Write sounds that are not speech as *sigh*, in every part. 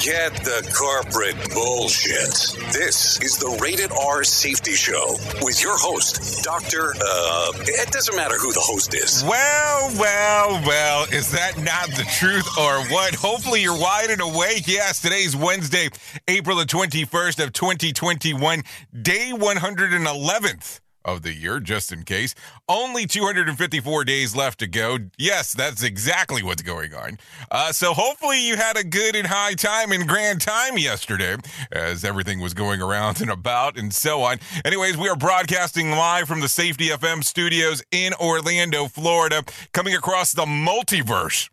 Forget the corporate bullshit. This is the Rated R Safety Show with your host, Dr. Uh, it doesn't matter who the host is. Well, well, well, is that not the truth or what? Hopefully you're wide and awake. Yes, today's Wednesday, April the 21st of 2021, day 111th of the year, just in case. Only 254 days left to go. Yes, that's exactly what's going on. Uh, so hopefully you had a good and high time and grand time yesterday as everything was going around and about and so on. Anyways, we are broadcasting live from the Safety FM studios in Orlando, Florida, coming across the multiverse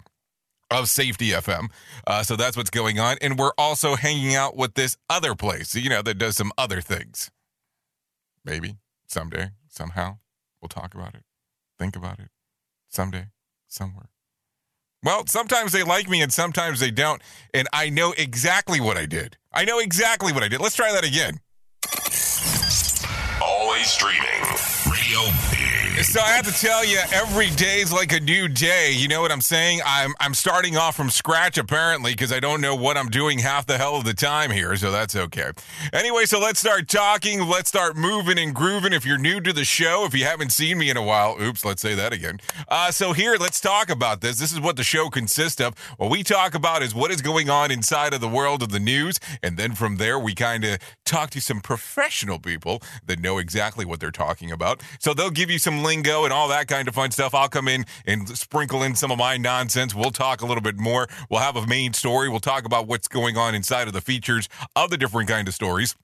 of Safety FM. Uh, so that's what's going on. And we're also hanging out with this other place, you know, that does some other things. Maybe someday, somehow, we'll talk about it, think about it, someday, somewhere. Well, sometimes they like me and sometimes they don't. And I know exactly what I did. I know exactly what I did. Let's try that again. Always streaming. Radio. So I have to tell you, every day is like a new day. You know what I'm saying? I'm I'm starting off from scratch apparently because I don't know what I'm doing half the hell of the time here, so that's okay. Anyway, so let's start talking. Let's start moving and grooving. If you're new to the show, if you haven't seen me in a while, oops, let's say that again. Uh, so here, let's talk about this. This is what the show consists of. What we talk about is what is going on inside of the world of the news, and then from there we kind of talk to some professional people that know exactly what they're talking about. So they'll give you some lingo and all that kind of fun stuff. I'll come in and sprinkle in some of my nonsense. We'll talk a little bit more. We'll have a main story. We'll talk about what's going on inside of the features of the different kind of stories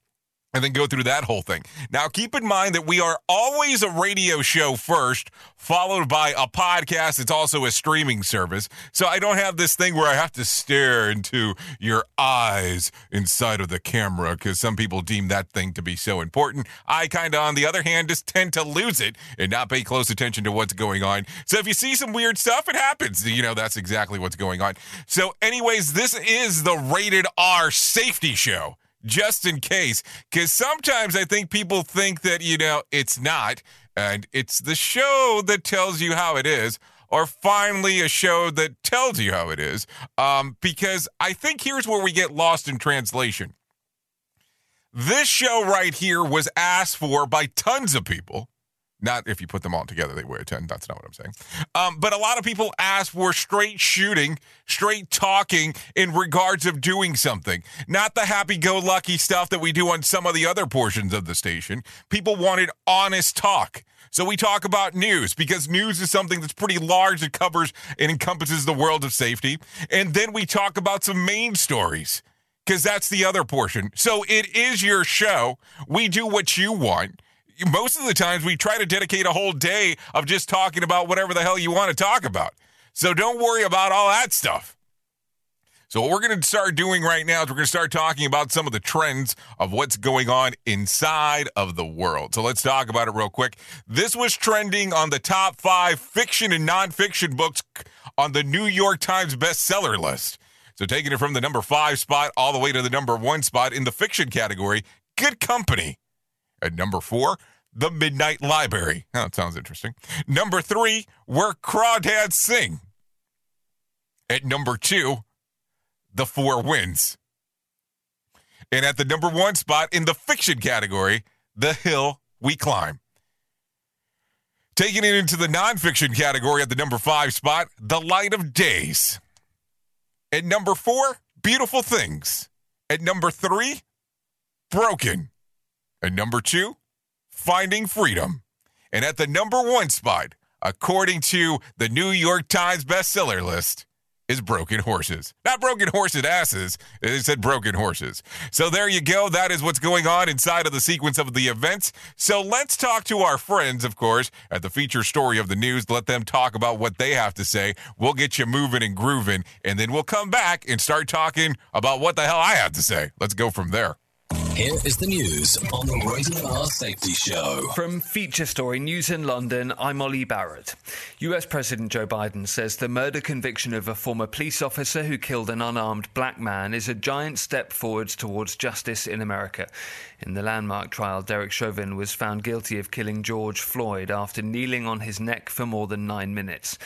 and then go through that whole thing. Now, keep in mind that we are always a radio show first, followed by a podcast. It's also a streaming service. So I don't have this thing where I have to stare into your eyes inside of the camera because some people deem that thing to be so important. I kind of, on the other hand, just tend to lose it and not pay close attention to what's going on. So if you see some weird stuff, it happens. You know, that's exactly what's going on. So, anyways, this is the rated R safety show just in case. Because sometimes I think people think that, you know, it's not. And it's the show that tells you how it is, or finally a show that tells you how it is. Um, because I think here's where we get lost in translation. This show right here was asked for by tons of people. Not if you put them all together, they would attend. That's not what I'm saying. Um, but a lot of people ask for straight shooting, straight talking in regards of doing something, not the happy-go-lucky stuff that we do on some of the other portions of the station. People wanted honest talk. So we talk about news because news is something that's pretty large. It covers and encompasses the world of safety. And then we talk about some main stories because that's the other portion. So it is your show. We do what you want most of the times we try to dedicate a whole day of just talking about whatever the hell you want to talk about. So don't worry about all that stuff. So what we're going to start doing right now is we're going to start talking about some of the trends of what's going on inside of the world. So let's talk about it real quick. This was trending on the top 5 fiction and nonfiction books on the New York Times bestseller list. So taking it from the number 5 spot all the way to the number 1 spot in the fiction category, Good Company. At number four, The Midnight Library. Oh, that sounds interesting. Number three, Where Crawdads Sing. At number two, The Four Winds. And at the number one spot in the fiction category, The Hill We Climb. Taking it into the nonfiction category at the number five spot, The Light of Days. At number four, Beautiful Things. At number three, Broken. And number two, Finding Freedom. And at the number one spot, according to the New York Times bestseller list, is broken horses. Not broken horses asses. It said broken horses. So there you go. That is what's going on inside of the sequence of the events. So let's talk to our friends, of course, at the feature story of the news. Let them talk about what they have to say. We'll get you moving and grooving, and then we'll come back and start talking about what the hell I have to say. Let's go from there. Here is the news on the Rated R Safety Show. From Feature Story News in London, I'm Ollie Barrett. US President Joe Biden says the murder conviction of a former police officer who killed an unarmed black man is a giant step forwards towards justice in America. In the landmark trial, Derek Chauvin was found guilty of killing George Floyd after kneeling on his neck for more than nine minutes.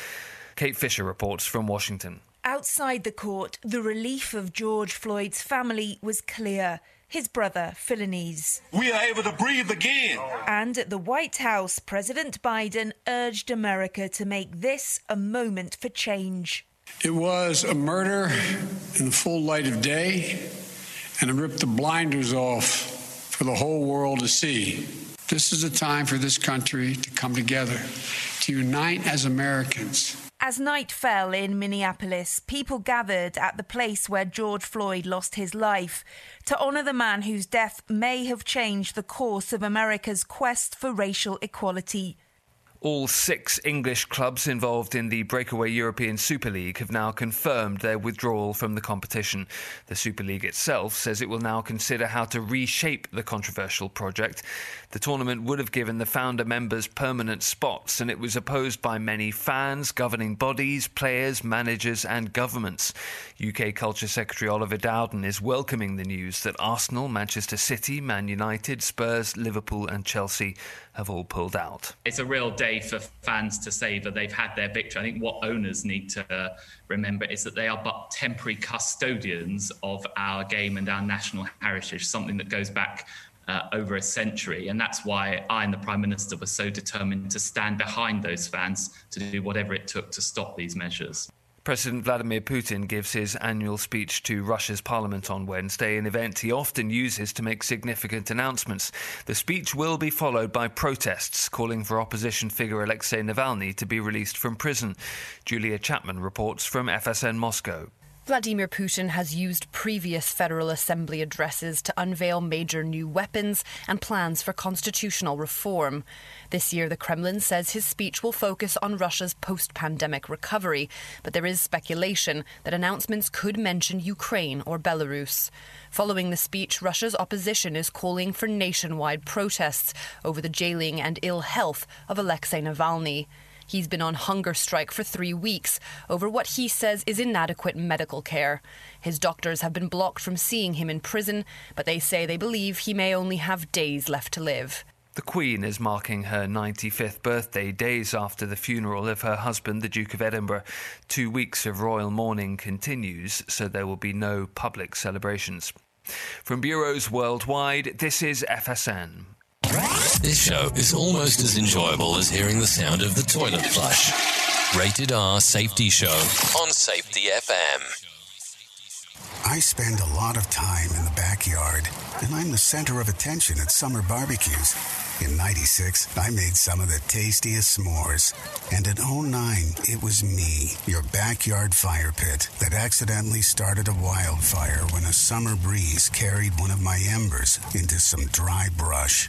Kate Fisher reports from Washington. Outside the court, the relief of George Floyd's family was clear his brother, Philonise. We are able to breathe again. And at the White House, President Biden urged America to make this a moment for change. It was a murder in the full light of day, and it ripped the blinders off for the whole world to see. This is a time for this country to come together, to unite as Americans. As night fell in Minneapolis, people gathered at the place where George Floyd lost his life to honour the man whose death may have changed the course of America's quest for racial equality. All six English clubs involved in the breakaway European Super League have now confirmed their withdrawal from the competition. The Super League itself says it will now consider how to reshape the controversial project. The tournament would have given the founder members permanent spots, and it was opposed by many fans, governing bodies, players, managers, and governments. UK Culture Secretary Oliver Dowden is welcoming the news that Arsenal, Manchester City, Man United, Spurs, Liverpool, and Chelsea have all pulled out. It's a real day for fans to say that they've had their victory. I think what owners need to remember is that they are but temporary custodians of our game and our national heritage, something that goes back uh, over a century. And that's why I and the Prime Minister were so determined to stand behind those fans to do whatever it took to stop these measures. President Vladimir Putin gives his annual speech to Russia's parliament on Wednesday, an event he often uses to make significant announcements. The speech will be followed by protests calling for opposition figure Alexei Navalny to be released from prison. Julia Chapman reports from FSN Moscow. Vladimir Putin has used previous Federal Assembly addresses to unveil major new weapons and plans for constitutional reform. This year, the Kremlin says his speech will focus on Russia's post pandemic recovery, but there is speculation that announcements could mention Ukraine or Belarus. Following the speech, Russia's opposition is calling for nationwide protests over the jailing and ill health of Alexei Navalny. He's been on hunger strike for three weeks over what he says is inadequate medical care. His doctors have been blocked from seeing him in prison, but they say they believe he may only have days left to live. The Queen is marking her 95th birthday days after the funeral of her husband, the Duke of Edinburgh. Two weeks of royal mourning continues, so there will be no public celebrations. From bureaus worldwide, this is FSN. This show is almost as enjoyable as hearing the sound of the toilet flush. Rated R Safety Show on Safety FM. I spend a lot of time in the backyard, and I'm the center of attention at summer barbecues. In 96, I made some of the tastiest s'mores. And in 09, it was me, your backyard fire pit, that accidentally started a wildfire when a summer breeze carried one of my embers into some dry brush.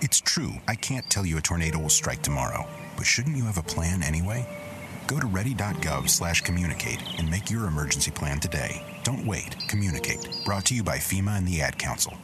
It's true, I can't tell you a tornado will strike tomorrow, but shouldn't you have a plan anyway? Go to ready.gov slash communicate and make your emergency plan today. Don't wait. Communicate. Brought to you by FEMA and the Ad Council.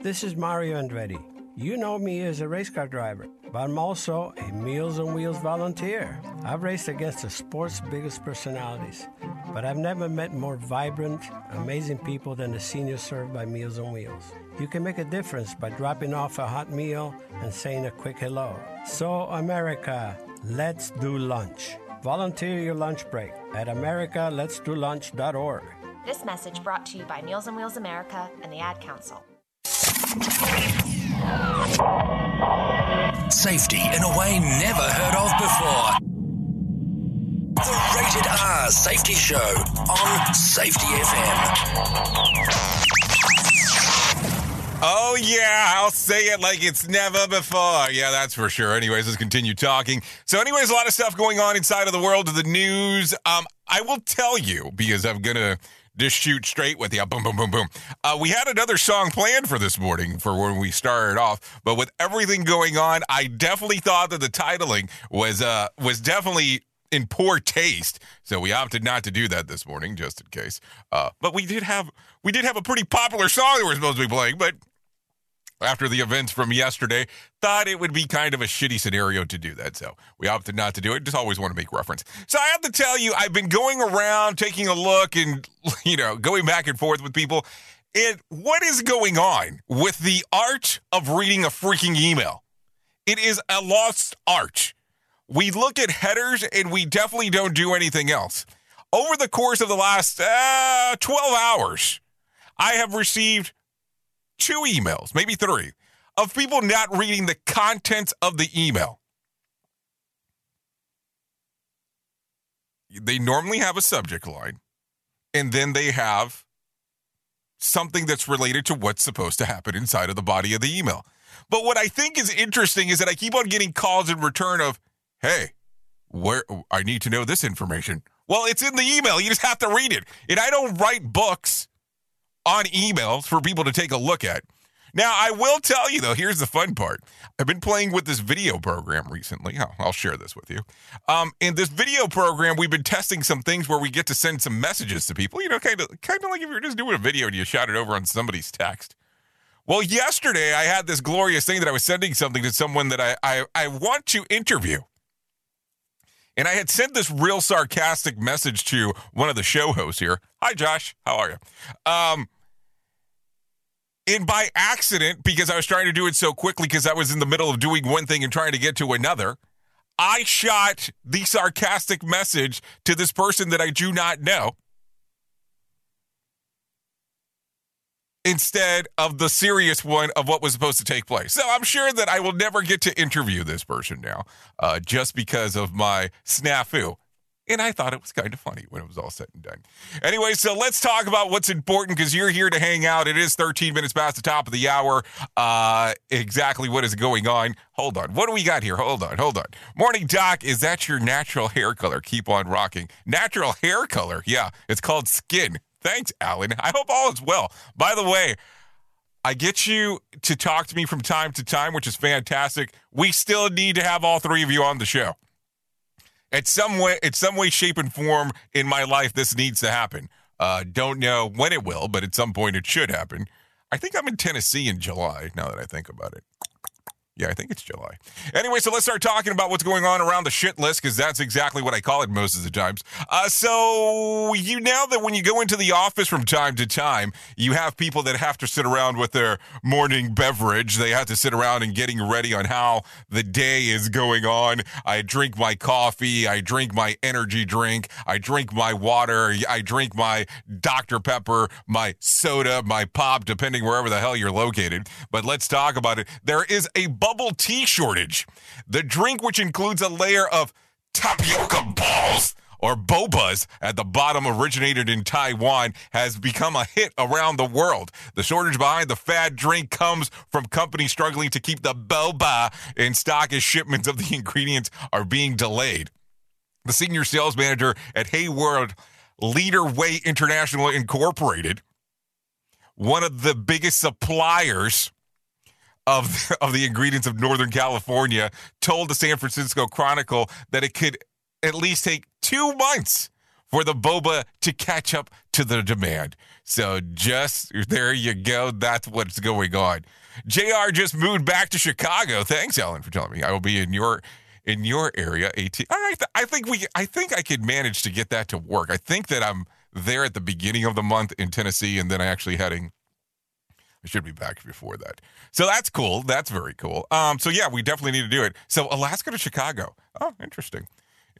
This is Mario Andretti. You know me as a race car driver, but I'm also a Meals on Wheels volunteer. I've raced against the sport's biggest personalities, but I've never met more vibrant, amazing people than the seniors served by Meals on Wheels. You can make a difference by dropping off a hot meal and saying a quick hello. So, America, let's do lunch. Volunteer your lunch break at americaletsdolunch.org. This message brought to you by Meals on Wheels America and the Ad Council. Safety in a way never heard of before. The Rated R Safety Show on Safety FM. Oh, yeah, I'll say it like it's never before. Yeah, that's for sure. Anyways, let's continue talking. So, anyways, a lot of stuff going on inside of the world of the news. Um, I will tell you because I'm going to just shoot straight with you. Boom, boom, boom, boom. Uh, we had another song planned for this morning for when we started off, but with everything going on, I definitely thought that the titling was uh was definitely in poor taste. So we opted not to do that this morning, just in case. Uh, but we did have we did have a pretty popular song that we're supposed to be playing, but after the events from yesterday, thought it would be kind of a shitty scenario to do that. So we opted not to do it. Just always want to make reference. So I have to tell you, I've been going around taking a look and, *laughs* you know, going back and forth with people. And what is going on with the art of reading a freaking email? It is a lost art. We look at headers and we definitely don't do anything else. Over the course of the last uh, 12 hours, I have received two emails, maybe three, of people not reading the contents of the email. They normally have a subject line, and then they have something that's related to what's supposed to happen inside of the body of the email. But what I think is interesting is that I keep on getting calls in return of, hey, where I need to know this information. Well, it's in the email. You just have to read it. And I don't write books on emails for people to take a look at. Now, I will tell you though, here's the fun part. I've been playing with this video program recently. I'll, I'll share this with you. Um, in this video program, we've been testing some things where we get to send some messages to people. You know, kind of, kind of like if you're just doing a video and you shout it over on somebody's text. Well, yesterday I had this glorious thing that I was sending something to someone that I, I, I want to interview. And I had sent this real sarcastic message to one of the show hosts here. Hi, Josh. How are you? Um, and by accident, because I was trying to do it so quickly, because I was in the middle of doing one thing and trying to get to another, I shot the sarcastic message to this person that I do not know instead of the serious one of what was supposed to take place. So I'm sure that I will never get to interview this person now uh, just because of my snafu. And I thought it was kind of funny when it was all said and done. Anyway, so let's talk about what's important because you're here to hang out. It is 13 minutes past the top of the hour. Uh, exactly what is going on? Hold on. What do we got here? Hold on. Hold on. Morning, Doc. Is that your natural hair color? Keep on rocking. Natural hair color? Yeah, it's called skin. Thanks, Alan. I hope all is well. By the way, I get you to talk to me from time to time, which is fantastic. We still need to have all three of you on the show. At some way, in some way, shape, and form in my life, this needs to happen. Uh, don't know when it will, but at some point it should happen. I think I'm in Tennessee in July. Now that I think about it. Yeah, I think it's July. Anyway, so let's start talking about what's going on around the shit list because that's exactly what I call it most of the times. Uh, so you know that when you go into the office from time to time, you have people that have to sit around with their morning beverage. They have to sit around and getting ready on how the day is going on. I drink my coffee. I drink my energy drink. I drink my water. I drink my Dr. Pepper, my soda, my pop, depending wherever the hell you're located. But let's talk about it. There is a bubble tea shortage. The drink, which includes a layer of tapioca balls or bobas at the bottom, originated in Taiwan, has become a hit around the world. The shortage behind the fad drink comes from companies struggling to keep the boba in stock as shipments of the *laughs* ingredients are being delayed. The senior sales manager at Hayward Leader Way International Incorporated, one of the biggest suppliers of *laughs* of the ingredients of Northern California told the San Francisco Chronicle that it could at least take two months for the boba to catch up to the demand. So just there you go. That's what's going on. JR just moved back to Chicago. Thanks, Ellen, for telling me. I will be in your in your area. 18. All right. I think we I think I could manage to get that to work. I think that I'm there at the beginning of the month in Tennessee and then actually heading I should be back before that. So that's cool. That's very cool. Um, so yeah, we definitely need to do it. So Alaska to Chicago. Oh, interesting.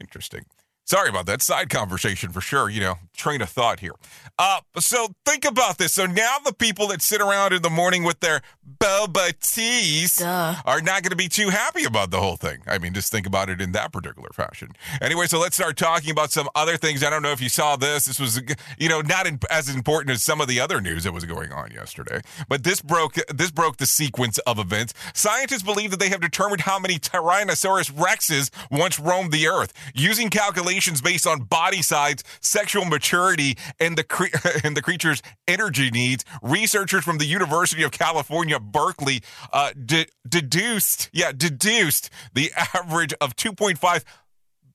Interesting. Sorry about that side conversation for sure. You know, train of thought here. Uh, so think about this. So now the people that sit around in the morning with their boba teas are not going to be too happy about the whole thing. I mean, just think about it in that particular fashion. Anyway, so let's start talking about some other things. I don't know if you saw this. This was, you know, not in, as important as some of the other news that was going on yesterday. But this broke this broke the sequence of events. Scientists believe that they have determined how many Tyrannosaurus rexes once roamed the Earth using calculations based on body size, sexual maturity, and the cre- *laughs* and the creature's energy needs. Researchers from the University of California, Berkeley, uh, de- deduced, yeah, deduced the *laughs* average of 2.5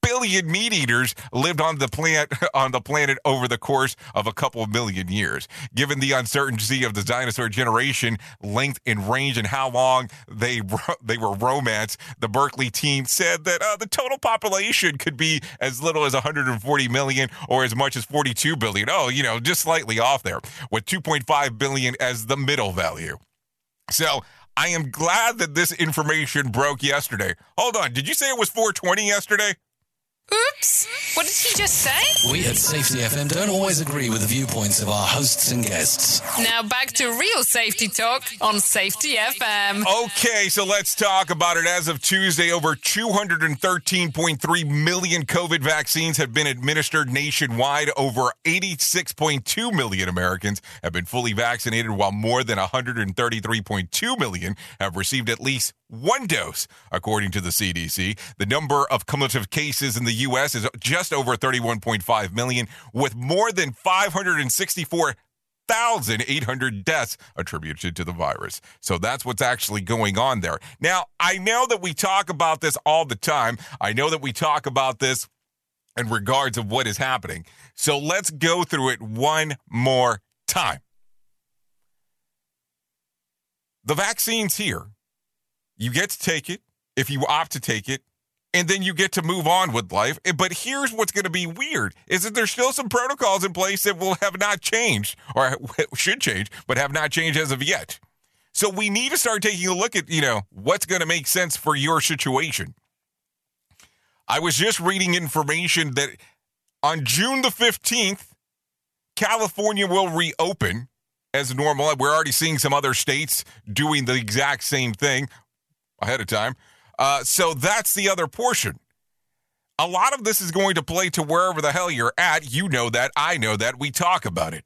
billion meat eaters lived on the planet *laughs* on the planet over the course of a couple million years. Given the uncertainty of the dinosaur generation, length and range, and how long they *laughs* they were romance, the Berkeley team said that uh, the total population could be as little as 140 million or as much as 42 billion. Oh, you know, just slightly off there, with 2.5 billion as the middle value. So I am glad that this information broke yesterday. Hold on, did you say it was 420 yesterday? Oops! What did he just say? We at Safety FM don't always agree with the viewpoints of our hosts and guests. Now back to real safety talk on Safety FM. Okay, so let's talk about it. As of Tuesday, over 213.3 million COVID vaccines have been administered nationwide. Over 86.2 million Americans have been fully vaccinated, while more than 133.2 million have received at least one dose, according to the CDC. The number of cumulative cases in the U.S. is just over 31.5 million, with more than 564,800 deaths attributed to the virus. So that's what's actually going on there. Now, I know that we talk about this all the time. I know that we talk about this in regards of what is happening. So let's go through it one more time. The vaccine's here. You get to take it if you opt to take it, and then you get to move on with life. Eh, but here's what's going to be weird is that there's still some protocols in place that will have not changed or *laughs* should change, but have not changed as of yet. So we need to start taking a look at, you know, what's going to make sense for your situation. I was just reading information that on June the 15th, California will reopen as normal. We're already seeing some other states doing the exact same thing ahead of time. Uh, so that's the other portion. A lot of this is going to play to wherever the hell you're at. You know that. I know that. We talk about it.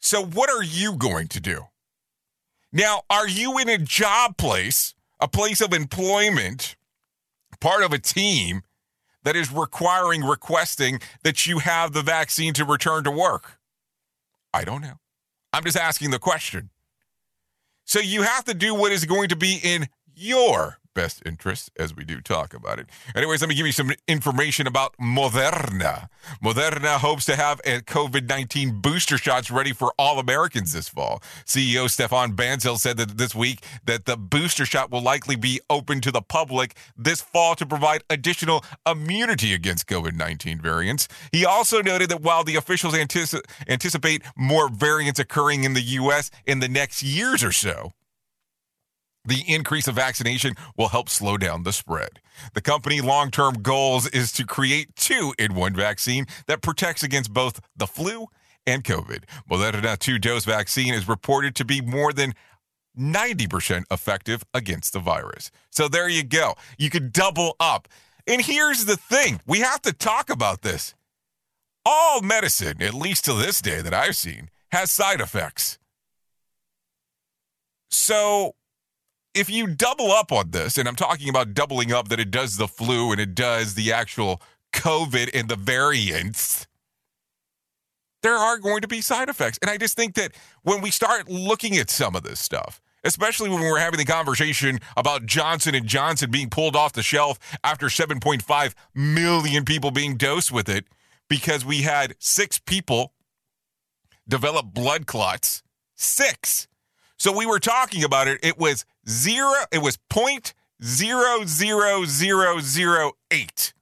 So, what are you going to do? Now, are you in a job place, a place of employment, part of a team that is requiring, requesting that you have the vaccine to return to work? I don't know. I'm just asking the question. So you have to do what is going to be in your best interest as we do talk about it. Anyways, let me give you some information about Moderna. Moderna hopes to have a COVID 19 booster shots ready for all Americans this fall. CEO Stefan Bancel said that this week that the booster shot will likely be open to the public this fall to provide additional immunity against COVID 19 variants. He also noted that while the officials antici- anticipate more variants occurring in the U.S. in the next years or so, the increase of vaccination will help slow down the spread. The company long-term goals is to create two in one vaccine that protects against both the flu and COVID. Moderna two-dose vaccine is reported to be more than 90% effective against the virus. So there you go. You could double up. And here's the thing. We have to talk about this. All medicine, at least to this day that I've seen, has side effects. So if you double up on this, and I'm talking about doubling up that it does the flu and it does the actual COVID and the variants, there are going to be side effects. And I just think that when we start looking at some of this stuff, especially when we're having the conversation about Johnson and Johnson being pulled off the shelf after 7.5 million people being dosed with it, because we had six people develop blood clots. Six. So we were talking about it. It was zero. It was point zero zero zero zero eight.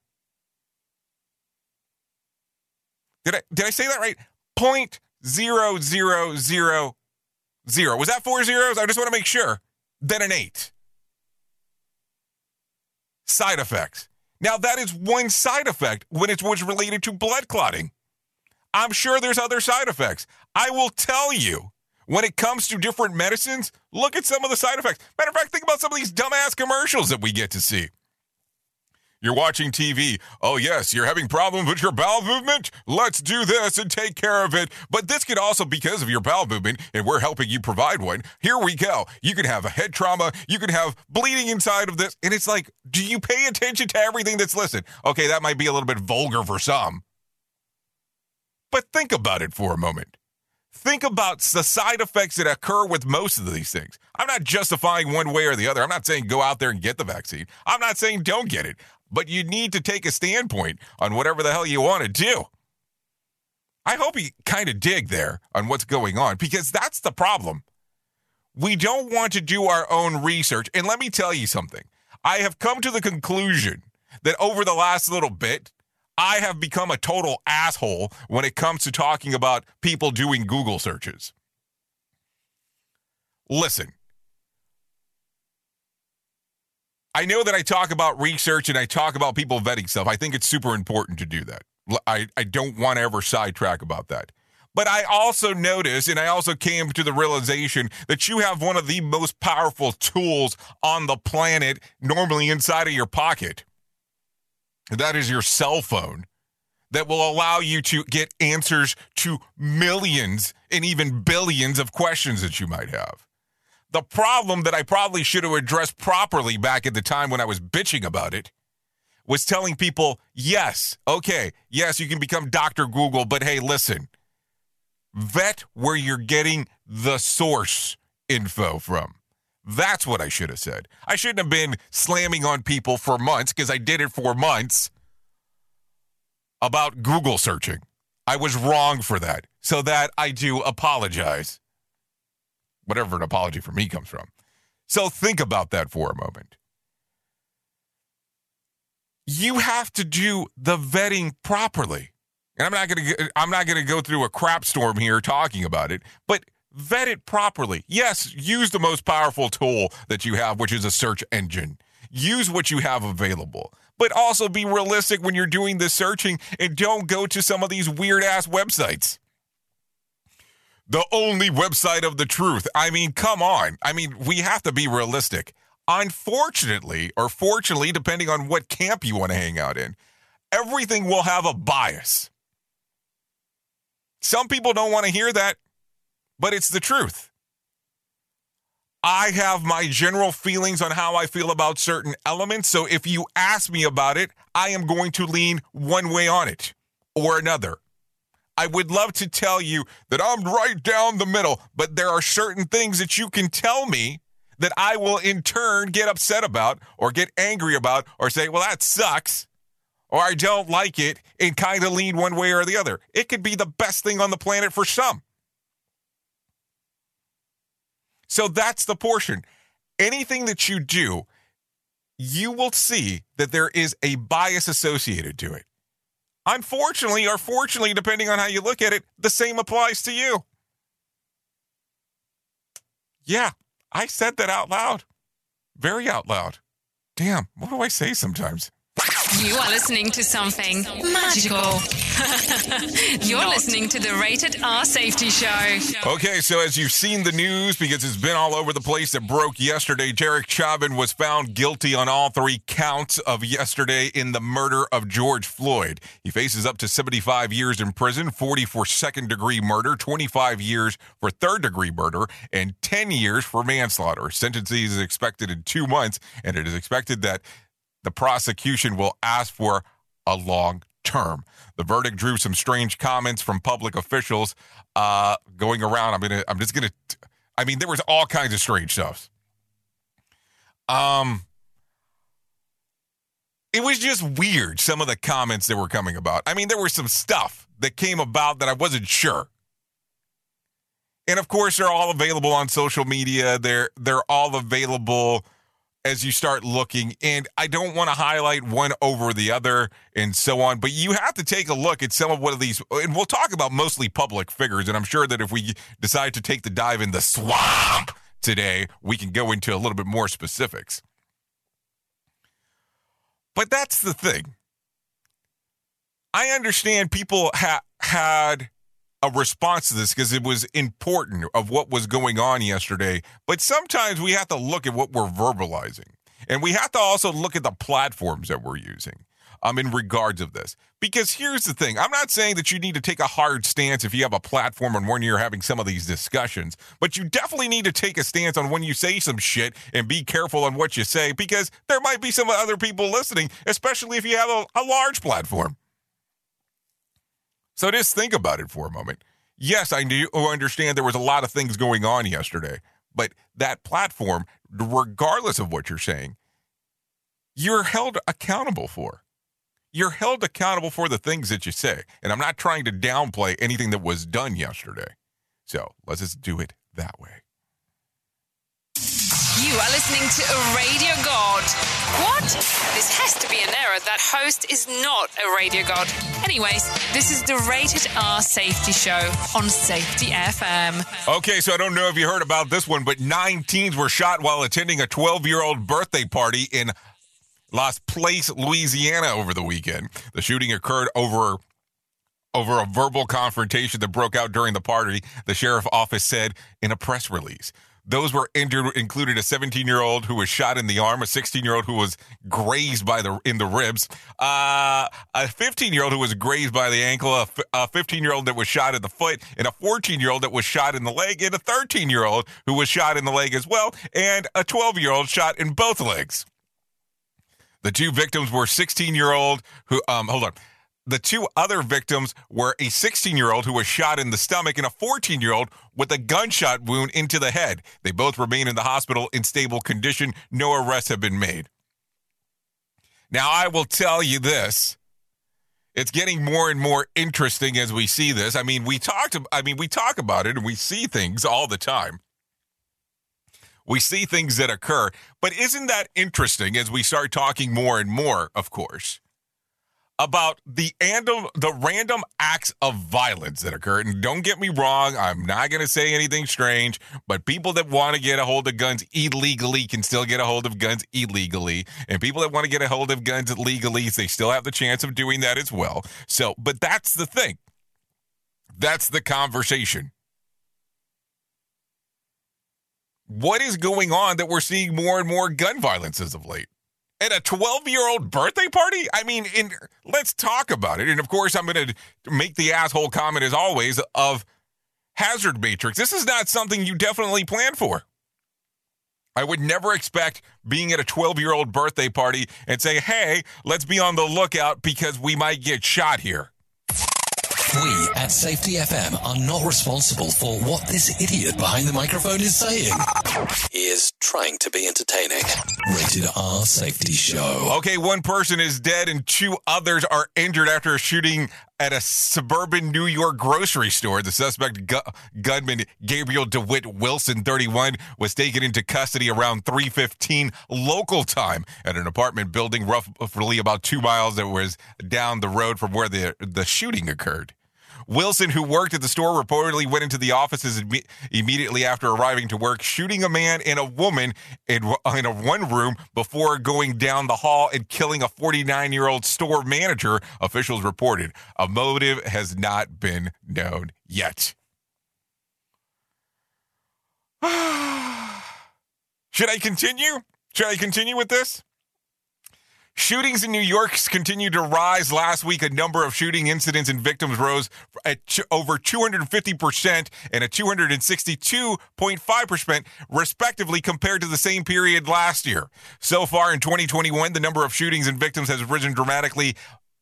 Did I did I say that right? Point zero zero zero zero. Was that four zeros? I just want to make sure. Then an eight. Side effects. Now that is one side effect when it was related to blood clotting. I'm sure there's other side effects. I will tell you when it comes to different medicines, look at some of the side effects. Matter of fact, think about some of these dumbass commercials that we get to see. You're watching TV. Oh, yes, you're having problems with your bowel movement? Let's do this and take care of it. But this could also because of your bowel movement, and we're helping you provide one. Here we go. You could have a head trauma. You could have bleeding inside of this. And it's like, do you pay attention to everything that's listed? Okay, that might be a little bit vulgar for some. But think about it for a moment. Think about the side effects that occur with most of these things. I'm not justifying one way or the other. I'm not saying go out there and get the vaccine. I'm not saying don't get it but you need to take a standpoint on whatever the hell you want to do. I hope you kind of dig there on what's going on because that's the problem. We don't want to do our own research. And let me tell you something. I have come to the conclusion that over the last little bit, I have become a total asshole when it comes to talking about people doing Google searches. Listen, I know that I talk about research and I talk about people vetting stuff. I think it's super important to do that. I, I don't want to ever sidetrack about that. But I also notice, and I also came to the realization that you have one of the most powerful tools on the planet normally inside of your pocket. That is your cell phone that will allow you to get answers to millions and even billions of questions that you might have. The problem that I probably should have addressed properly back at the time when I was bitching about it was telling people, yes, okay, yes, you can become Dr. Google, but hey, listen, vet where you're getting the source info from. That's what I should have said. I shouldn't have been slamming on people for months because I did it for months about Google searching. I was wrong for that. So that I do apologize whatever an apology for me comes from. So think about that for a moment. You have to do the vetting properly. And I'm not going to I'm not going to go through a crap storm here talking about it, but vet it properly. Yes, use the most powerful tool that you have, which is a search engine. Use what you have available. But also be realistic when you're doing the searching and don't go to some of these weird ass websites the only website of the truth. I mean, come on. I mean, we have to be realistic. Unfortunately, or fortunately, depending on what camp you want to hang out in, everything will have a bias. Some people don't want to hear that, but it's the truth. I have my general feelings on how I feel about certain elements. So if you ask me about it, I am going to lean one way on it or another. I would love to tell you that I'm right down the middle, but there are certain things that you can tell me that I will in turn get upset about or get angry about or say, well, that sucks or I don't like it and kind of lean one way or the other. It could be the best thing on the planet for some. So that's the portion. Anything that you do, you will see that there is a bias associated to it. Unfortunately, or fortunately, depending on how you look at it, the same applies to you. Yeah, I said that out loud. Very out loud. Damn, what do I say sometimes? You are listening to something magical. *laughs* You're Not. listening to the Rated R Safety Show. Okay, so as you've seen the news, because it's been all over the place, it broke yesterday. Derek Chauvin was found guilty on all three counts of yesterday in the murder of George Floyd. He faces up to 75 years in prison, 40 for second degree murder, 25 years for third degree murder, and 10 years for manslaughter. Sentencing is expected in two months, and it is expected that the prosecution will ask for a long term. The verdict drew some strange comments from public officials uh, going around. I'm gonna. I'm just gonna. I mean, there was all kinds of strange stuff. Um, it was just weird, some of the comments that were coming about. I mean, there was some stuff that came about that I wasn't sure. And of course, they're all available on social media. They're they're all available as you start looking. And I don't want to highlight one over the other and so on, but you have to take a look at some of what of these. And we'll talk about mostly public figures. And I'm sure that if we decide to take the dive in the swamp today, we can go into a little bit more specifics. But that's the thing. I understand people ha- had a response to this because it was important of what was going on yesterday. But sometimes we have to look at what we're verbalizing. And we have to also look at the platforms that we're using um, in regards of this. Because here's the thing I'm not saying that you need to take a hard stance if you have a platform on when you're having some of these discussions, but you definitely need to take a stance on when you say some shit and be careful on what you say because there might be some other people listening, especially if you have a, a large platform. So just think about it for a moment. Yes, I do oh, understand there was a lot of things going on yesterday, but that platform, regardless of what you're saying, you're held accountable for. You're held accountable for the things that you say. And I'm not trying to downplay anything that was done yesterday. So let's just do it that way. You are listening to a radio god. What? This has to be an error. That host is not a radio god. Anyways, this is the Rated R Safety Show on Safety FM. Okay, so I don't know if you heard about this one, but nine teens were shot while attending a 12 year old birthday party in LaPlace, Louisiana over the weekend. The shooting occurred over over a verbal confrontation that broke out during the party, the sheriff office said in a press release. Those were injured included a 17 year old who was shot in the arm, a 16 year old who was grazed by the in the ribs, uh, a 15 year old who was grazed by the ankle, a 15 year old that was shot in the foot, and a 14 year old that was shot in the leg, and a 13 year old who was shot in the leg as well, and a 12 year old shot in both legs. The two victims were 16 year old who um hold on. The two other victims were a 16 year old who was shot in the stomach and a 14 year old with a gunshot wound into the head. They both remain in the hospital in stable condition. No arrests have been made. Now, I will tell you this. It's getting more and more interesting as we see this. I mean, we talked I mean, we talk about it and we see things all the time. We see things that occur, but isn't that interesting as we start talking more and more, of course? About the random the random acts of violence that occur. And don't get me wrong, I'm not going to say anything strange, but people that want to get a hold of guns illegally can still get a hold of guns illegally, and people that want to get a hold of guns legally, they still have the chance of doing that as well. So, but that's the thing. That's the conversation. What is going on that we're seeing more and more gun violence as of late? At a 12 year old birthday party? I mean, in, let's talk about it. And of course, I'm going to make the asshole comment as always of Hazard Matrix. This is not something you definitely plan for. I would never expect being at a 12 year old birthday party and say, hey, let's be on the lookout because we might get shot here. We at Safety FM are not responsible for what this idiot behind the microphone is saying. He is trying to be entertaining. Rated R Safety Show. Okay, one person is dead and two others are injured after a shooting at a suburban New York grocery store. The suspect gu- gunman Gabriel DeWitt Wilson, 31, was taken into custody around 3:15 local time at an apartment building roughly about 2 miles that was down the road from where the the shooting occurred. Wilson, who worked at the store, reportedly went into the offices imme- immediately after arriving to work, shooting a man and a woman in, in a one room before going down the hall and killing a 49 year old store manager, officials reported. A motive has not been known yet. *sighs* Should I continue? Should I continue with this? Shootings in New York continued to rise last week. A number of shooting incidents and victims rose at ch- over 250% and a 262.5% respectively compared to the same period last year. So far in 2021, the number of shootings and victims has risen dramatically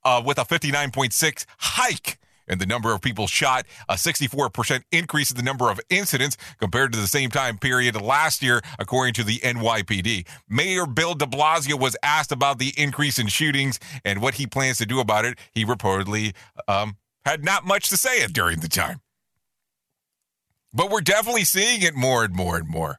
uh, with a 59.6 hike in the number of people shot, a 64% increase in the number of incidents compared to the same time period last year, according to the NYPD. Mayor Bill de Blasio was asked about the increase in shootings and what he plans to do about it. He reportedly um, had not much to say during the time. But we're definitely seeing it more and more and more.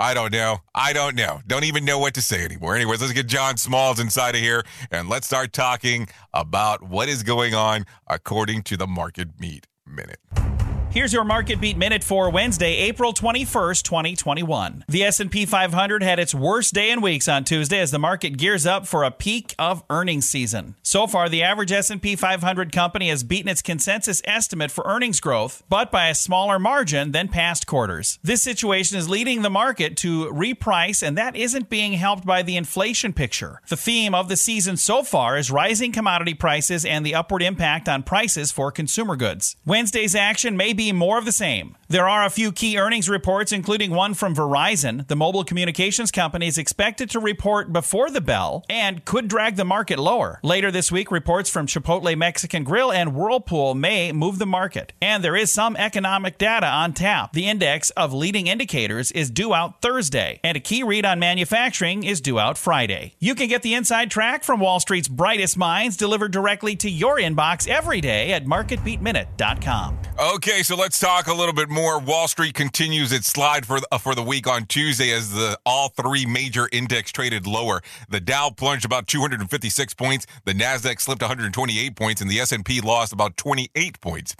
I don't know. I don't know. Don't even know what to say anymore. Anyways, let's get John Smalls inside of here and let's start talking about what is going on according to the Market Beat Minute. Here's your market beat minute for Wednesday, April 21st, 2021. The S&P 500 had its worst day in weeks on Tuesday as the market gears up for a peak of earnings season. So far, the average S&P 500 company has beaten its consensus estimate for earnings growth, but by a smaller margin than past quarters. This situation is leading the market to reprice and that isn't being helped by the inflation picture. The theme of the season so far is rising commodity prices and the upward impact on prices for consumer goods. Wednesday's action may be more of the same. There are a few key earnings reports, including one from Verizon. The mobile communications company is expected to report before the bell and could drag the market lower. Later this week, reports from Chipotle Mexican Grill and Whirlpool may move the market. And there is some economic data on tap. The index of leading indicators is due out Thursday, and a key read on manufacturing is due out Friday. You can get the inside track from Wall Street's brightest minds delivered directly to your inbox every day at marketbeatminute.com. Okay, so let's talk a little bit more. Wall Street continues its slide for uh, for the week on Tuesday as the all three major index traded lower. The Dow plunged about 256 points, the Nasdaq slipped 128 points, and the S&P lost about 28 points.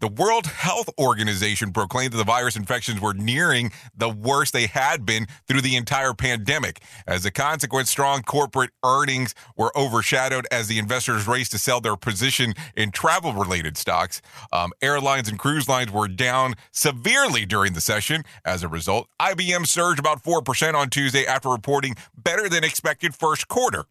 The World Health Organization proclaimed that the virus infections were nearing the worst they had been through the entire pandemic. As a consequence, strong corporate earnings were overshadowed as the investors raced to sell their position in travel related stocks. Um, airlines and cruise lines were down severely during the session. As a result, IBM surged about 4% on Tuesday after reporting better than expected first quarter.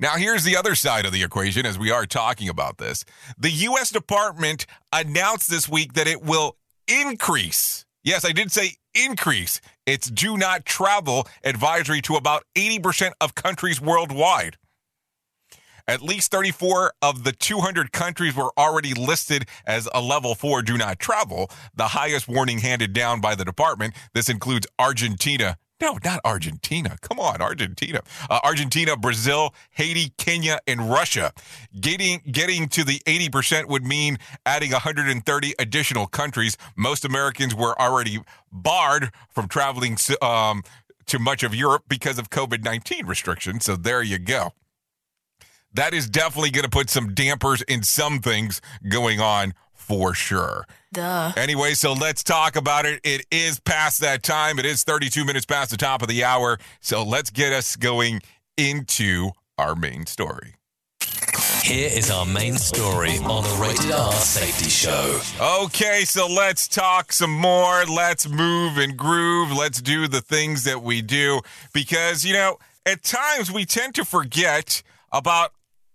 Now, here's the other side of the equation as we are talking about this. The U.S. Department announced this week that it will increase. Yes, I did say increase its do not travel advisory to about 80% of countries worldwide. At least 34 of the 200 countries were already listed as a level 4 do not travel, the highest warning handed down by the department. This includes Argentina, no, not Argentina. Come on, Argentina. Uh, Argentina, Brazil, Haiti, Kenya, and Russia. Getting getting to the 80% would mean adding 130 additional countries. Most Americans were already barred from traveling um, to much of Europe because of COVID 19 restrictions. So there you go. That is definitely going to put some dampers in some things going on for sure. Duh. Anyway, so let's talk about it. It is past that time. It is 32 minutes past the top of the hour. So let's get us going into our main story. Here is our main story on the Rated R Safety Show. Okay, so let's talk some more. Let's move and groove. Let's do the things that we do because, you know, at times we tend to forget about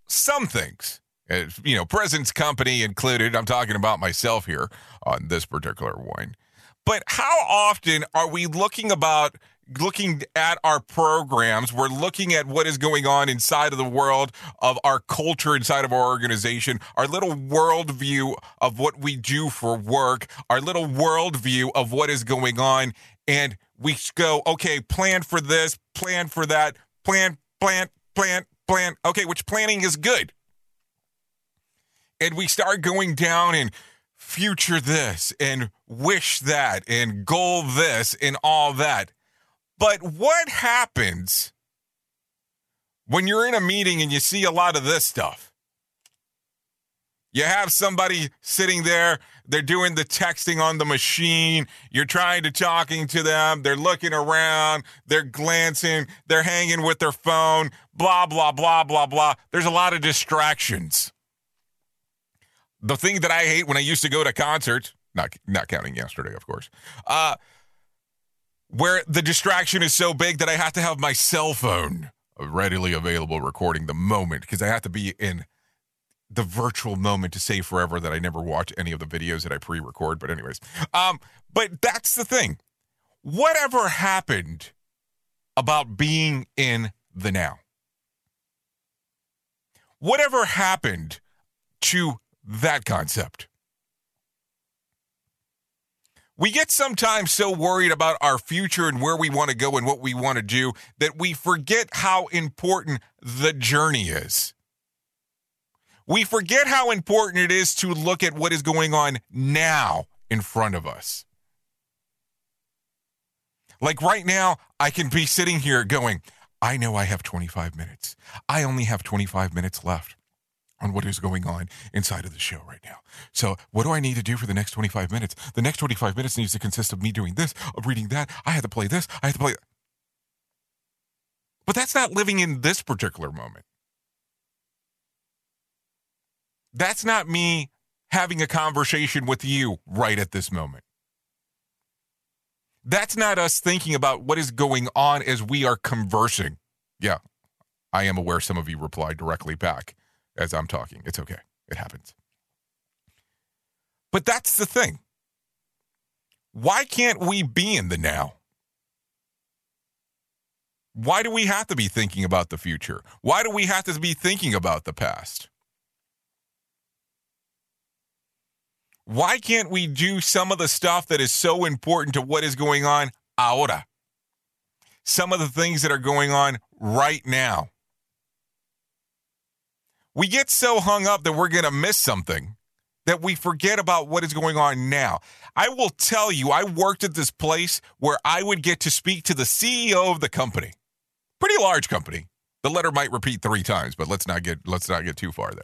some things. Uh, you know, President's Company included. I'm talking about myself here on this particular one. But how often are we looking about looking at our programs? We're looking at what is going on inside of the world of our culture, inside of our organization, our little worldview of what we do for work, our little worldview of what is going on, and we go, okay, plan for this, plan for that, plan, plan, plan, plan. Okay, which planning is good and we start going down and future this and wish that and goal this and all that. But what happens when you're in a meeting and you see a lot of this stuff? You have somebody sitting there, they're doing the texting on the machine, you're trying to talking to them, they're looking around, they're glancing, they're hanging with their phone, blah blah blah blah blah. There's a lot of distractions the thing that I hate when I used to go to concerts, not not counting yesterday, of course, uh, where the distraction is so big that I have to have my cell phone readily available recording the moment because I have to be in the virtual moment to say forever that I never watch any of the videos that I pre-record. But anyways, um, but that's the thing. Whatever happened about being in the now? Whatever happened to that concept. We get sometimes so worried about our future and where we want to go and what we want to do that we forget how important the journey is. We forget how important it is to look at what is going on now in front of us. Like right now, I can be sitting here going, I know I have 25 minutes. I only have 25 minutes left on what is going on inside of the show right now. So, what do I need to do for the next 25 minutes? The next 25 minutes needs to consist of me doing this, of reading that. I have to play this. I have to play. But that's not living in this particular moment. That's not me having a conversation with you right at this moment. That's not us thinking about what is going on as we are conversing. Yeah, I am aware some of you replied directly back as I'm talking. It's okay, it happens. But that's the thing. Why can't we be in the now? Why do we have to be thinking about the future? Why do we have to be thinking about the past? Why can't we do some of the stuff that is so important to what is going on ahora? Some of the things that are going on right now. We get so hung up that we're going to miss something that we forget about what is going on now. I will tell you, I worked at this place where I would get to speak to the CEO of the company. Pretty large company. The letter might repeat 3 times, but let's not get let's not get too far there.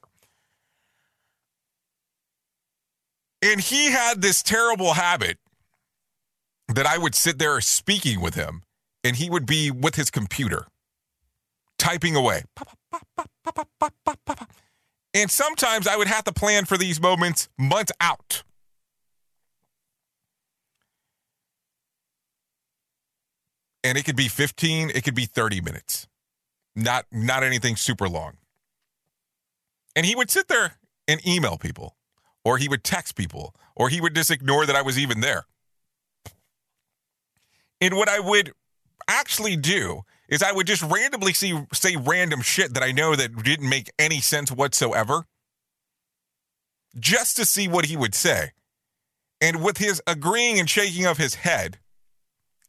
And he had this terrible habit that I would sit there speaking with him and he would be with his computer typing away. And sometimes I would have to plan for these moments months out. And it could be 15, it could be 30 minutes. Not not anything super long. And he would sit there and email people or he would text people, or he would just ignore that I was even there. And what I would actually do is I would just randomly see say random shit that I know that didn't make any sense whatsoever, just to see what he would say. And with his agreeing and shaking of his head,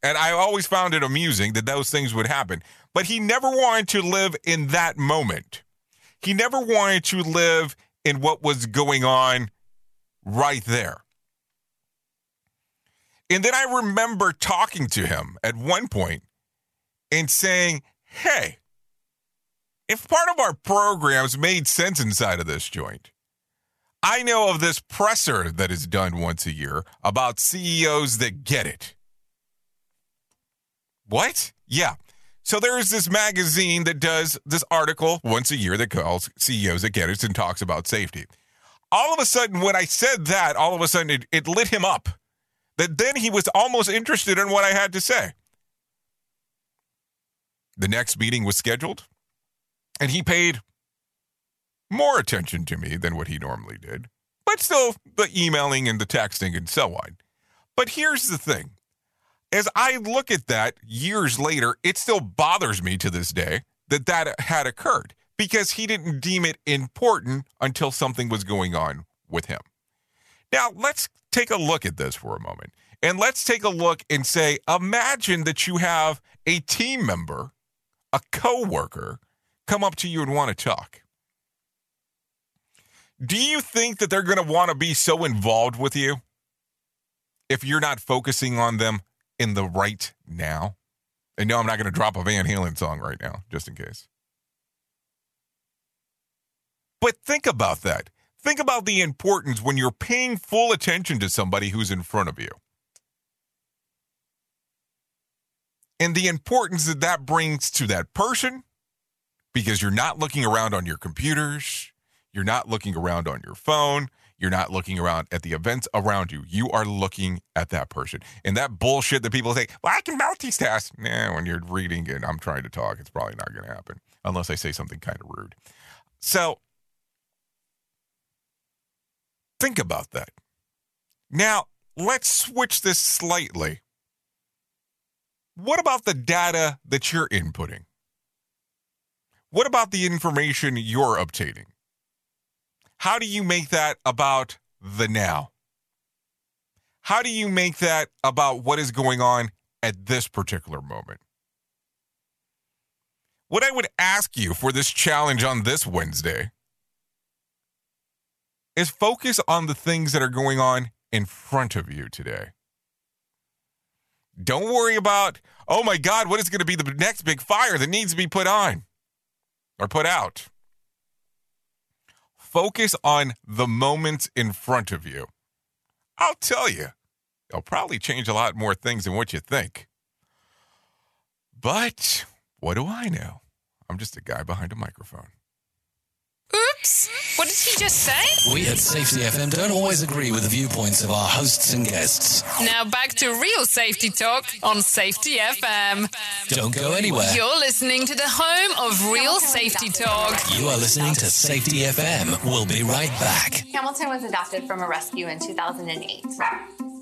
and I always found it amusing that those things would happen. But he never wanted to live in that moment. He never wanted to live in what was going on right there. And then I remember talking to him at one point and saying, hey, if part of our programs made sense inside of this joint, I know of this presser that is done once a year about CEOs that get it. What? Yeah. So there's this magazine that does this article once a year that calls CEOs that get it and talks about safety all of a sudden, when I said that, all of a sudden it, it lit him up. That then he was almost interested in what I had to say. The next meeting was scheduled, and he paid more attention to me than what he normally did, but still the emailing and the texting and so on. But here's the thing as I look at that years later, it still bothers me to this day that that had occurred because he didn't deem it important until something was going on with him. Now, let's take a look at this for a moment. And let's take a look and say imagine that you have a team member, a coworker, come up to you and want to talk. Do you think that they're going to want to be so involved with you if you're not focusing on them in the right now? And no, I'm not going to drop a Van Halen song right now, just in case. But think about that. Think about the importance when you're paying full attention to somebody who's in front of you. And the importance that that brings to that person because you're not looking around on your computers, you're not looking around on your phone, you're not looking around at the events around you. You are looking at that person. And that bullshit that people say, well, I can multitask. Nah, when you're reading and I'm trying to talk, it's probably not going to happen unless I say something kind of rude. So Think about that. Now, let's switch this slightly. What about the data that you're inputting? What about the information you're obtaining? How do you make that about the now? How do you make that about what is going on at this particular moment? What I would ask you for this challenge on this Wednesday is focus on the things that are going on in front of you today. Don't worry about, oh my God, what is going to be the next big fire that needs to be put on or put out? Focus on the moments in front of you. I'll tell you, it'll probably change a lot more things than what you think. But what do I know? I'm just a guy behind a microphone. Oops. What did he just say? We at Safety FM don't always agree with the viewpoints of our hosts and guests. Now back to real safety talk on Safety FM. Don't go anywhere. You're listening to the home of real safety talk. You are listening to Safety FM. We'll be right back. Hamilton was adopted from a rescue in 2008.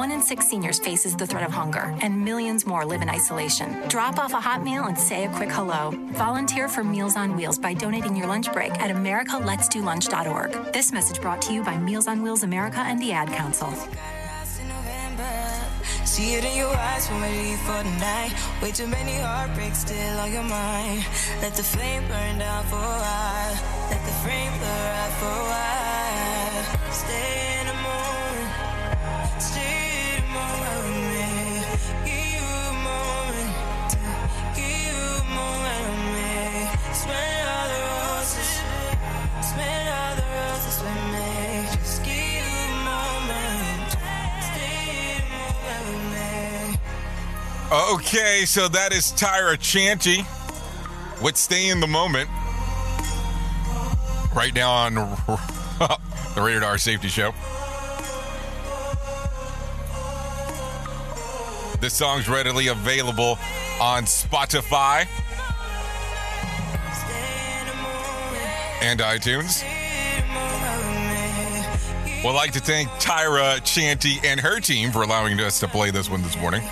One in six seniors faces the threat of hunger, and millions more live in isolation. Drop off a hot meal and say a quick hello. Volunteer for Meals on Wheels by donating your lunch break at americaletsdolunch.org. This message brought to you by Meals on Wheels America and the Ad Council. See it in your eyes when for the night. Way too many heartbreaks still on your mind. Let the flame burn down for a while. Let the flame burn out for a while. Stay Okay, so that is Tyra Chanty with Stay in the Moment. Right now on *laughs* the Rated R Safety Show. This song's readily available on Spotify and iTunes. We'd like to thank Tyra Chanty and her team for allowing us to play this one this morning.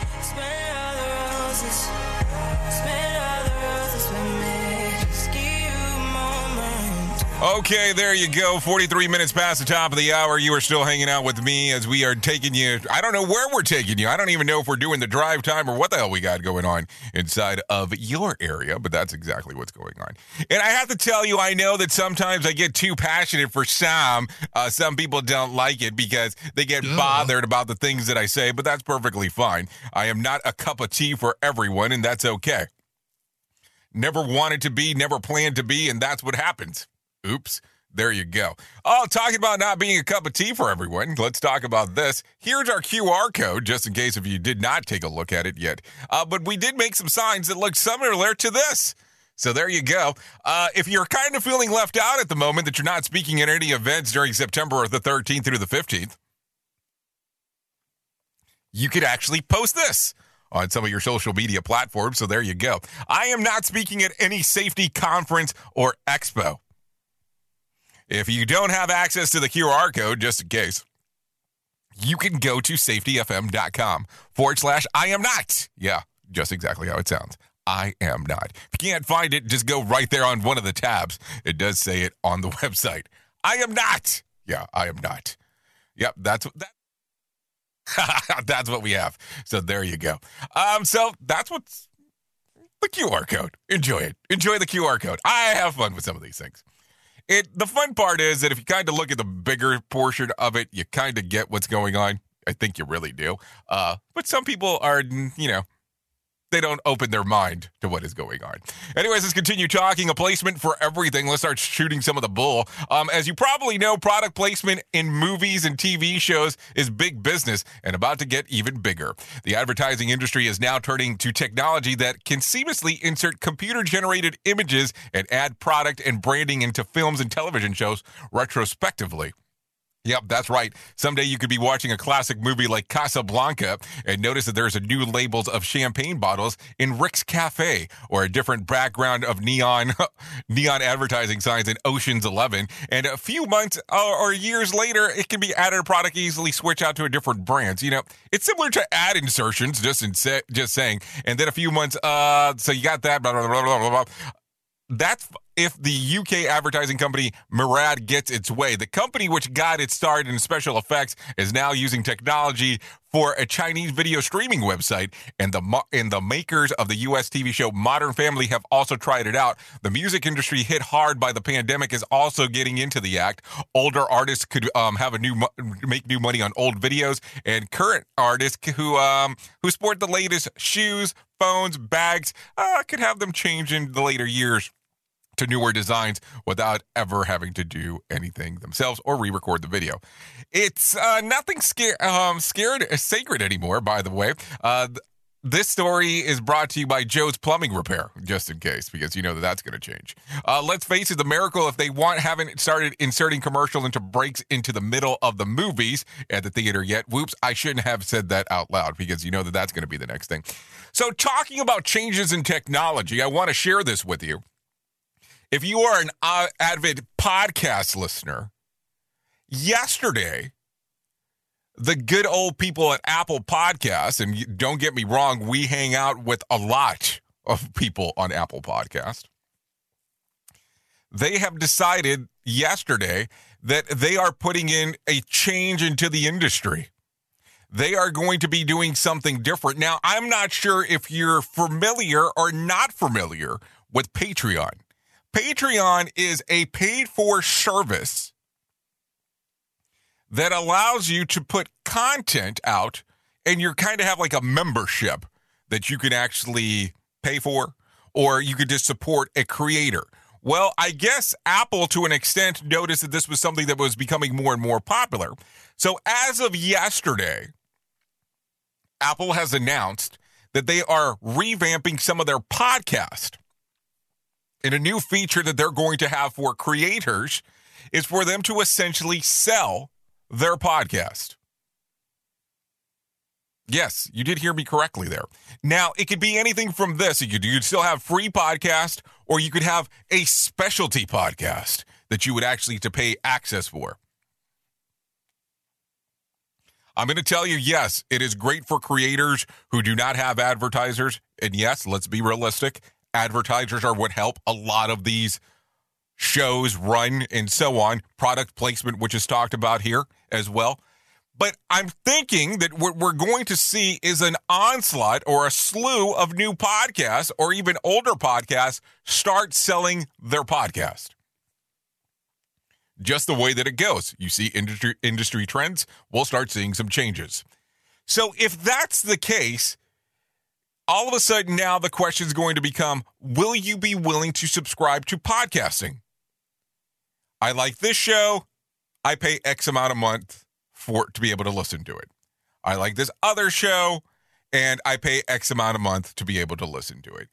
Okay, there you go. 43 minutes past the top of the hour. You are still hanging out with me as we are taking you. I don't know where we're taking you. I don't even know if we're doing the drive time or what the hell we got going on inside of your area, but that's exactly what's going on. And I have to tell you, I know that sometimes I get too passionate for some. Uh, some people don't like it because they get bothered about the things that I say, but that's perfectly fine. I am not a cup of tea for everyone, and that's okay. Never wanted to be, never planned to be, and that's what happens. Oops. There you go. Oh, talking about not being a cup of tea for everyone. Let's talk about this. Here's our QR code, just in case if you did not take a look at it yet. Uh, but we did make some signs that look similar to this. So there you go. Uh, if you're kind of feeling left out at the moment that you're not speaking at any events during September the 13th through the 15th, you could actually post this on some of your social media platforms. So there you go. I am not speaking at any safety conference or expo. If you don't have access to the QR code, just in case, you can go to safetyfm.com forward slash I am not. Yeah, just exactly how it sounds. I am not. If you can't find it, just go right there on one of the tabs. It does say it on the *laughs* website. I am not. Yeah, I am not. Yep, that's that. *laughs* that's what we have. So there you go. Um, so that's what's the QR code. Enjoy it. Enjoy the QR code. I have fun with some of these things. It the fun part is that if you kind of look at the bigger portion of it, you kind of get what's going on. I think you really do. Uh, but some people are, you know, they don't open their mind to what is going on. Anyways, let's continue talking. A placement for everything. Let's start shooting some of the bull. Um, as you probably know, product placement in movies and TV shows is big business and about to get even bigger. The advertising industry is now turning to technology that can seamlessly insert computer generated images and add product and branding into films and television shows retrospectively. Yep, that's right. Someday you could be watching a classic movie like Casablanca and notice that there's a new labels of champagne bottles in Rick's Cafe or a different background of neon *laughs* neon advertising signs in Ocean's 11. And a few months or, years later, it can be added product easily switch out to a different brand. You know, it's similar to ad insertions, just in se- just saying. And then a few months, uh, so you got that, blah, blah, blah, blah, blah, blah. That's if the UK advertising company Mirriad gets its way. The company, which got its start in special effects, is now using technology for a Chinese video streaming website, and the and the makers of the U.S. TV show Modern Family have also tried it out. The music industry hit hard by the pandemic is also getting into the act. Older artists could um, have a new make new money on old videos, and current artists who um, who sport the latest shoes, phones, bags uh, could have them change in the later years to newer designs without ever having to do anything themselves or re-record the video. It's uh, nothing scare, um, scared uh, sacred anymore. By the way, uh, th- this story is brought to you by Joe's Plumbing Repair, just in case, because you know that that's going to change. Uh, let's face it, the miracle if they want haven't started inserting commercial into breaks into the middle of the movies at the theater yet. Whoops, I shouldn't have said that out loud because you know that that's going to be the next thing. So, talking about changes in technology, I want to share this with you. If you are an uh, avid podcast listener, yesterday, the good old people at Apple Podcasts, and don't get me wrong, we hang out with a lot of people on Apple Podcast. They have decided yesterday that they are putting in a change into the industry. They are going to be doing something different. Now, I'm not sure if you're familiar or not familiar with Patreon. Patreon is a paid for service that allows you to put content out and you kind of have like a membership that you can actually pay for or you could just support a creator. Well, I guess Apple to an extent noticed that this was something that was becoming more and more popular. So as of yesterday, Apple has announced that they are revamping some of their podcast. And a new feature that they're going to have for creators is for them to essentially sell their podcast. Yes, you did hear me correctly there. Now, it could be anything from this. You could you'd still have free podcast, or you could have a specialty podcast that you would actually to pay access for. I'm going to tell you, yes, it is great for creators who do not have advertisers. And yes, let's be realistic. Advertisers are what help a lot of these shows run and so on. Product placement, which is talked about here as well. But I'm thinking that what we're going to see is an onslaught or a slew of new podcasts or even older podcasts start selling their podcast. Just the way that it goes. You see industry industry trends, we'll start seeing some changes. So if that's the case, all of a sudden now the question is going to become will you be willing to subscribe to podcasting? I like this show. I pay X amount a month for to be able to listen to it. I like this other show and I pay X amount a month to be able to listen to it.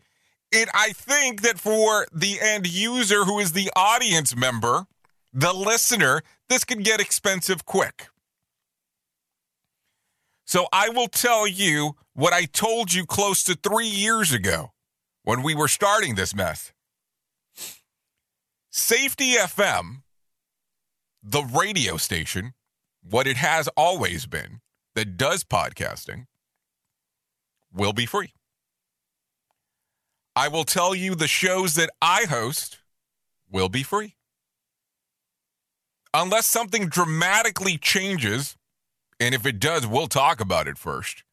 And I think that for the end user who is the audience member, the listener, this could get expensive quick. So I will tell you what I told you close to three years ago when we were starting this mess. Safety FM, the radio station, what it has always been that does podcasting, will be free. I will tell you the shows that I host will be free. Unless something dramatically changes, and if it does, we'll talk about it first.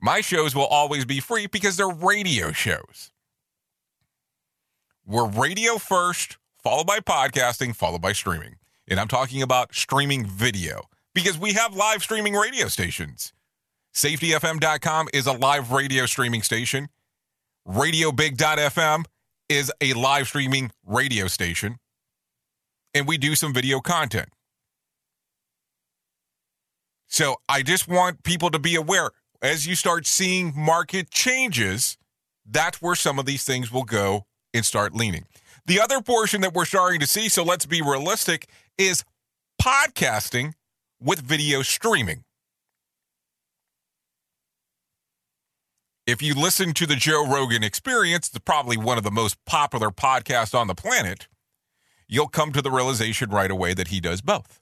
My shows will always be free because they're radio shows. We're radio first, followed by podcasting, followed by streaming. And I'm talking about streaming video because we have live streaming radio stations. SafetyFM.com is a live radio streaming station. RadioBig.fm is a live streaming radio station. And we do some video content. So I just want people to be aware as you start seeing market changes, that's where some of these things will go and start leaning. The other portion that we're starting to see, so let's be realistic, is podcasting with video streaming. If you listen to the Joe Rogan experience, it's probably one of the most popular podcasts on the planet, you'll come to the realization right away that he does both.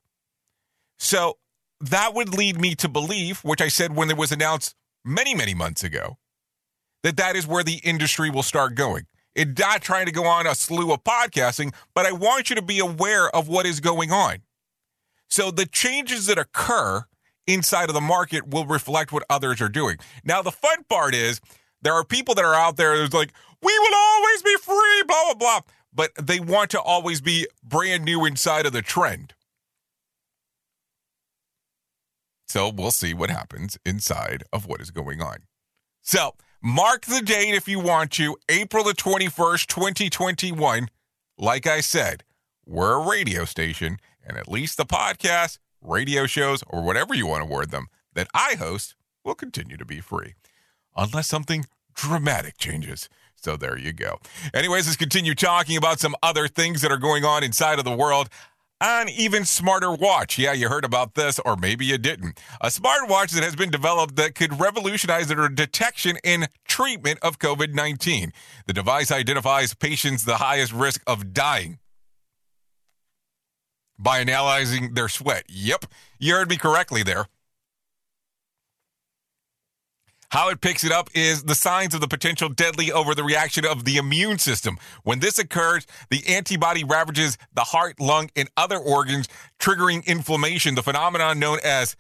So that would lead me to believe, which I said when it was announced many, many months ago, that that is where the industry will start going. It's not trying to go on a slew of podcasting, but I want you to be aware of what is going on. So the changes that occur inside of the market will reflect what others are doing. Now, the fun part is there are people that are out there that's like, we will always be free, blah, blah, blah. But they want to always be brand new inside of the trend. So we'll see what happens inside of what is going on. So mark the date if you want to, April the 21st, 2021. Like I said, we're a radio station, and at least the podcast, radio shows, or whatever you want to word them that I host will continue to be free. Unless something dramatic changes. So there you go. Anyways, let's continue talking about some other things that are going on inside of the world an even smarter watch. Yeah, you heard about this, or maybe you didn't. A smart watch that has been developed that could revolutionize the detection and treatment of COVID 19. The device identifies patients the highest risk of dying by analyzing their sweat. Yep, you heard me correctly there. How it picks it up is the signs of the potential deadly over the reaction of the immune system. When this occurs, the antibody ravages the heart, lung, and other organs, triggering inflammation. The phenomenon known as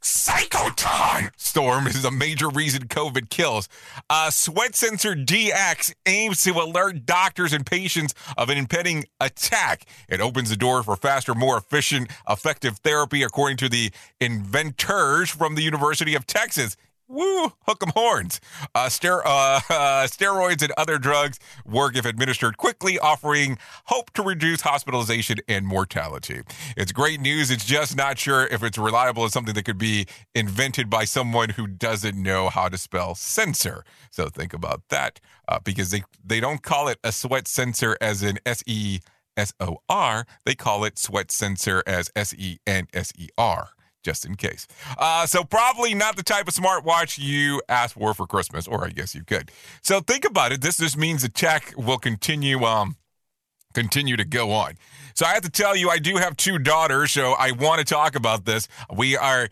cytokine storm is a major reason COVID kills. Uh, Sweat Sensor DX aims to alert doctors and patients of an impending attack. It opens the door for faster, more efficient, effective therapy, according to the inventors from the University of Texas. Woo, hook 'em horns. Uh, ster- uh, uh, *laughs* steroids and other drugs work if administered quickly, offering hope to reduce hospitalization and mortality. It's great news. It's just not sure if it's reliable as something that could be invented by someone who doesn't know how to spell sensor. So think about that uh, because they, they don't call it a sweat sensor as in S E S O R, they call it sweat sensor as S E N S E R just in case. Uh, so probably not the type of smartwatch you asked for for Christmas, or I guess you could. So think about it. This just means the tech will continue um continue to go on. So I have to tell you, I do have two daughters, so I want to talk about this. We are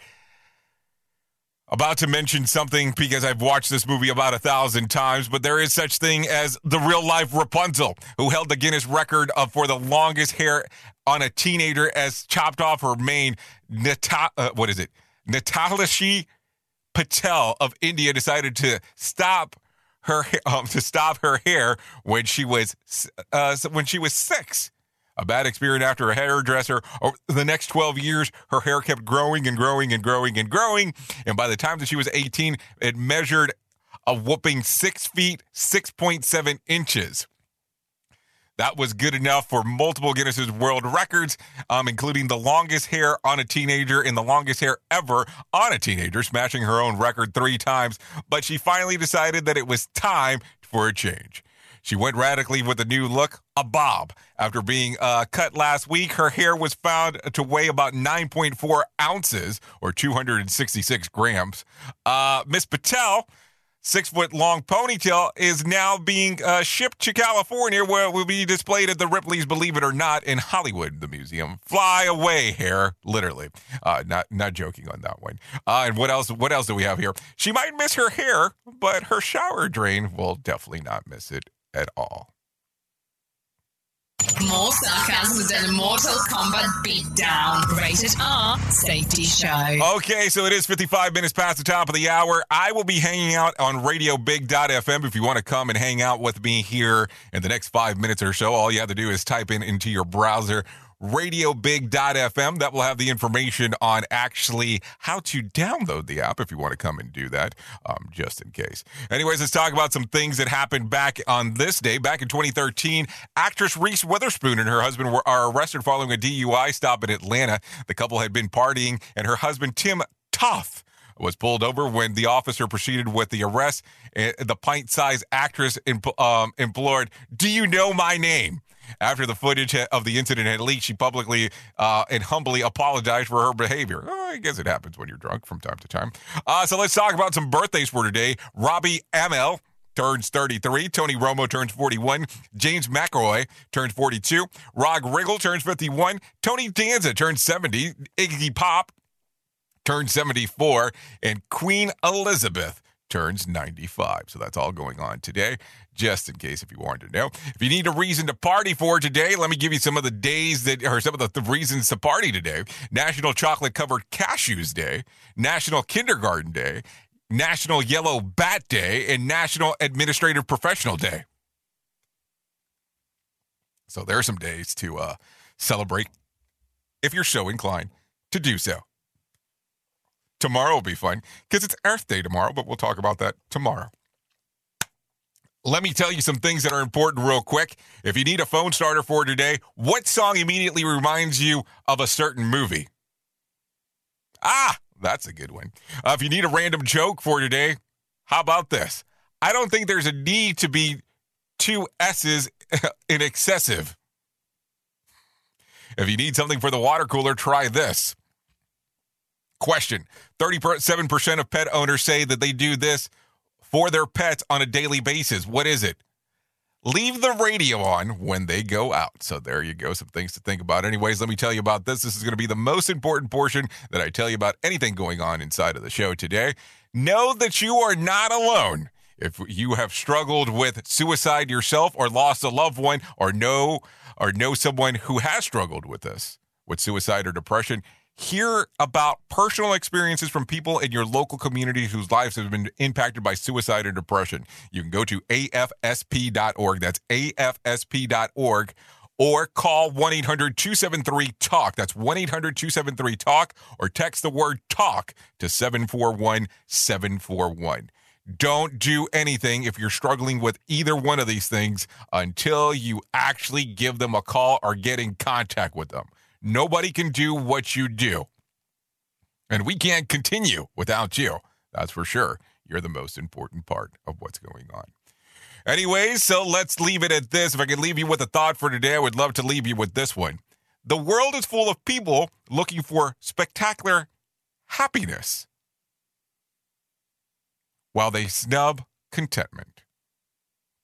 about to mention something because I've watched this movie about a thousand times, but there is such thing as the real life Rapunzel, who held the Guinness record of for the longest hair on a teenager as chopped off her mane. Nata- uh, what is it? Natalashi Patel of India decided to stop her um, to stop her hair when she was uh, when she was six. A bad experience after a hairdresser. Over the next 12 years, her hair kept growing and growing and growing and growing. And by the time that she was 18, it measured a whooping six feet, 6.7 inches. That was good enough for multiple Guinness's World Records, um, including the longest hair on a teenager and the longest hair ever on a teenager, smashing her own record three times. But she finally decided that it was time for a change. She went radically with a new look, a bob. After being uh, cut last week, her hair was found to weigh about 9.4 ounces or 266 grams. Uh, Miss Patel six foot long ponytail is now being uh, shipped to California, where it will be displayed at the Ripley's Believe It or Not in Hollywood, the museum. Fly away, hair, literally. Uh, not not joking on that one. Uh, and what else? What else do we have here? She might miss her hair, but her shower drain will definitely not miss it at all. More sarcasm than Mortal Kombat beatdown. Rated R Safety Show. Okay, so it is 55 minutes past the top of the hour. I will be hanging out on radiobig.fm if you want to come and hang out with me here in the next five minutes or so. All you have to do is type in into your browser radiobig.fm. That will have the information on actually how to download the app if you want to come and do that, um, just in case. Anyways, let's talk about some things that happened back on this day. Back in 2013, actress Reese Witherspoon and her husband were are arrested following a DUI stop in Atlanta. The couple had been partying, and her husband, Tim Toth, was pulled over when the officer proceeded with the arrest. Eh, the pint-sized actress um, implored, "Do you know my name?" After the footage of the incident had leaked, she publicly uh, and humbly apologized for her behavior. Oh, I guess it happens when you're drunk from time to time. Uh, so let's talk about some birthdays for today. Robbie Amell turns 33. Tony Romo turns 41. James McAvoy turns 42. Rob Riggle turns 51. Tony Danza turns 70. Iggy Pop turns 74. And Queen Elizabeth turns 95. So that's all going on today, just in case if you wanted to know. If you need a reason to party for today, let me give you some of the days that, or some of the, the reasons to party today National Chocolate Covered Cashews Day, National Kindergarten Day, National Yellow Bat Day, and National Administrative Professional Day. So there are some days to uh, celebrate if you're so inclined to do so. Tomorrow will be fun because it's Earth Day tomorrow, but we'll talk about that tomorrow. Let me tell you some things that are important real quick. If you need a phone starter for today, what song immediately reminds you of a certain movie? Ah, that's a good one. Uh, if you need a random joke for today, how about this? I don't think there's a need to be two S's *laughs* in excessive. If you need something for the water cooler, try this. Question 37% of pet owners say that they do this for their pets on a daily basis. What is it? Leave the radio on when they go out. So there you go. Some things to think about. Anyways, let me tell you about this. This is going to be the most important portion that I tell you about anything going on inside of the show today. Know that you are not alone. If you have struggled with suicide yourself or lost a loved one or know or know someone who has struggled with this, with suicide or depression, hear about personal experiences from people in your local community whose lives have been impacted by suicide or depression. You can go to afsp.org. That's afsp.org. Or call 1 800 273 TALK. That's 1 800 273 TALK. Or text the word TALK to 741 741. Don't do anything if you're struggling with either one of these things until you actually give them a call or get in contact with them. Nobody can do what you do. And we can't continue without you. That's for sure. You're the most important part of what's going on. Anyways, so let's leave it at this. If I could leave you with a thought for today, I would love to leave you with this one. The world is full of people looking for spectacular happiness while they snub contentment.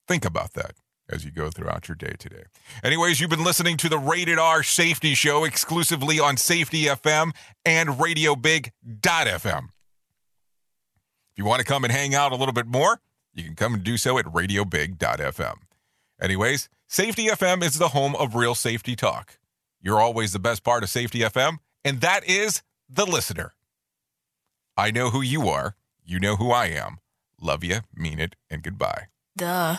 Think about that as you go throughout your day today. Anyways, you've been listening to the Rated R Safety Show exclusively on Safety FM and RadioBig.fm. If you want to come and hang out a little bit more, you can come and do so at RadioBig.fm. Anyways, Safety FM is the home of real safety talk. You're always the best part of Safety FM, and that is the listener. I know who you are. You know who I am. Love you, mean it, and goodbye. Duh.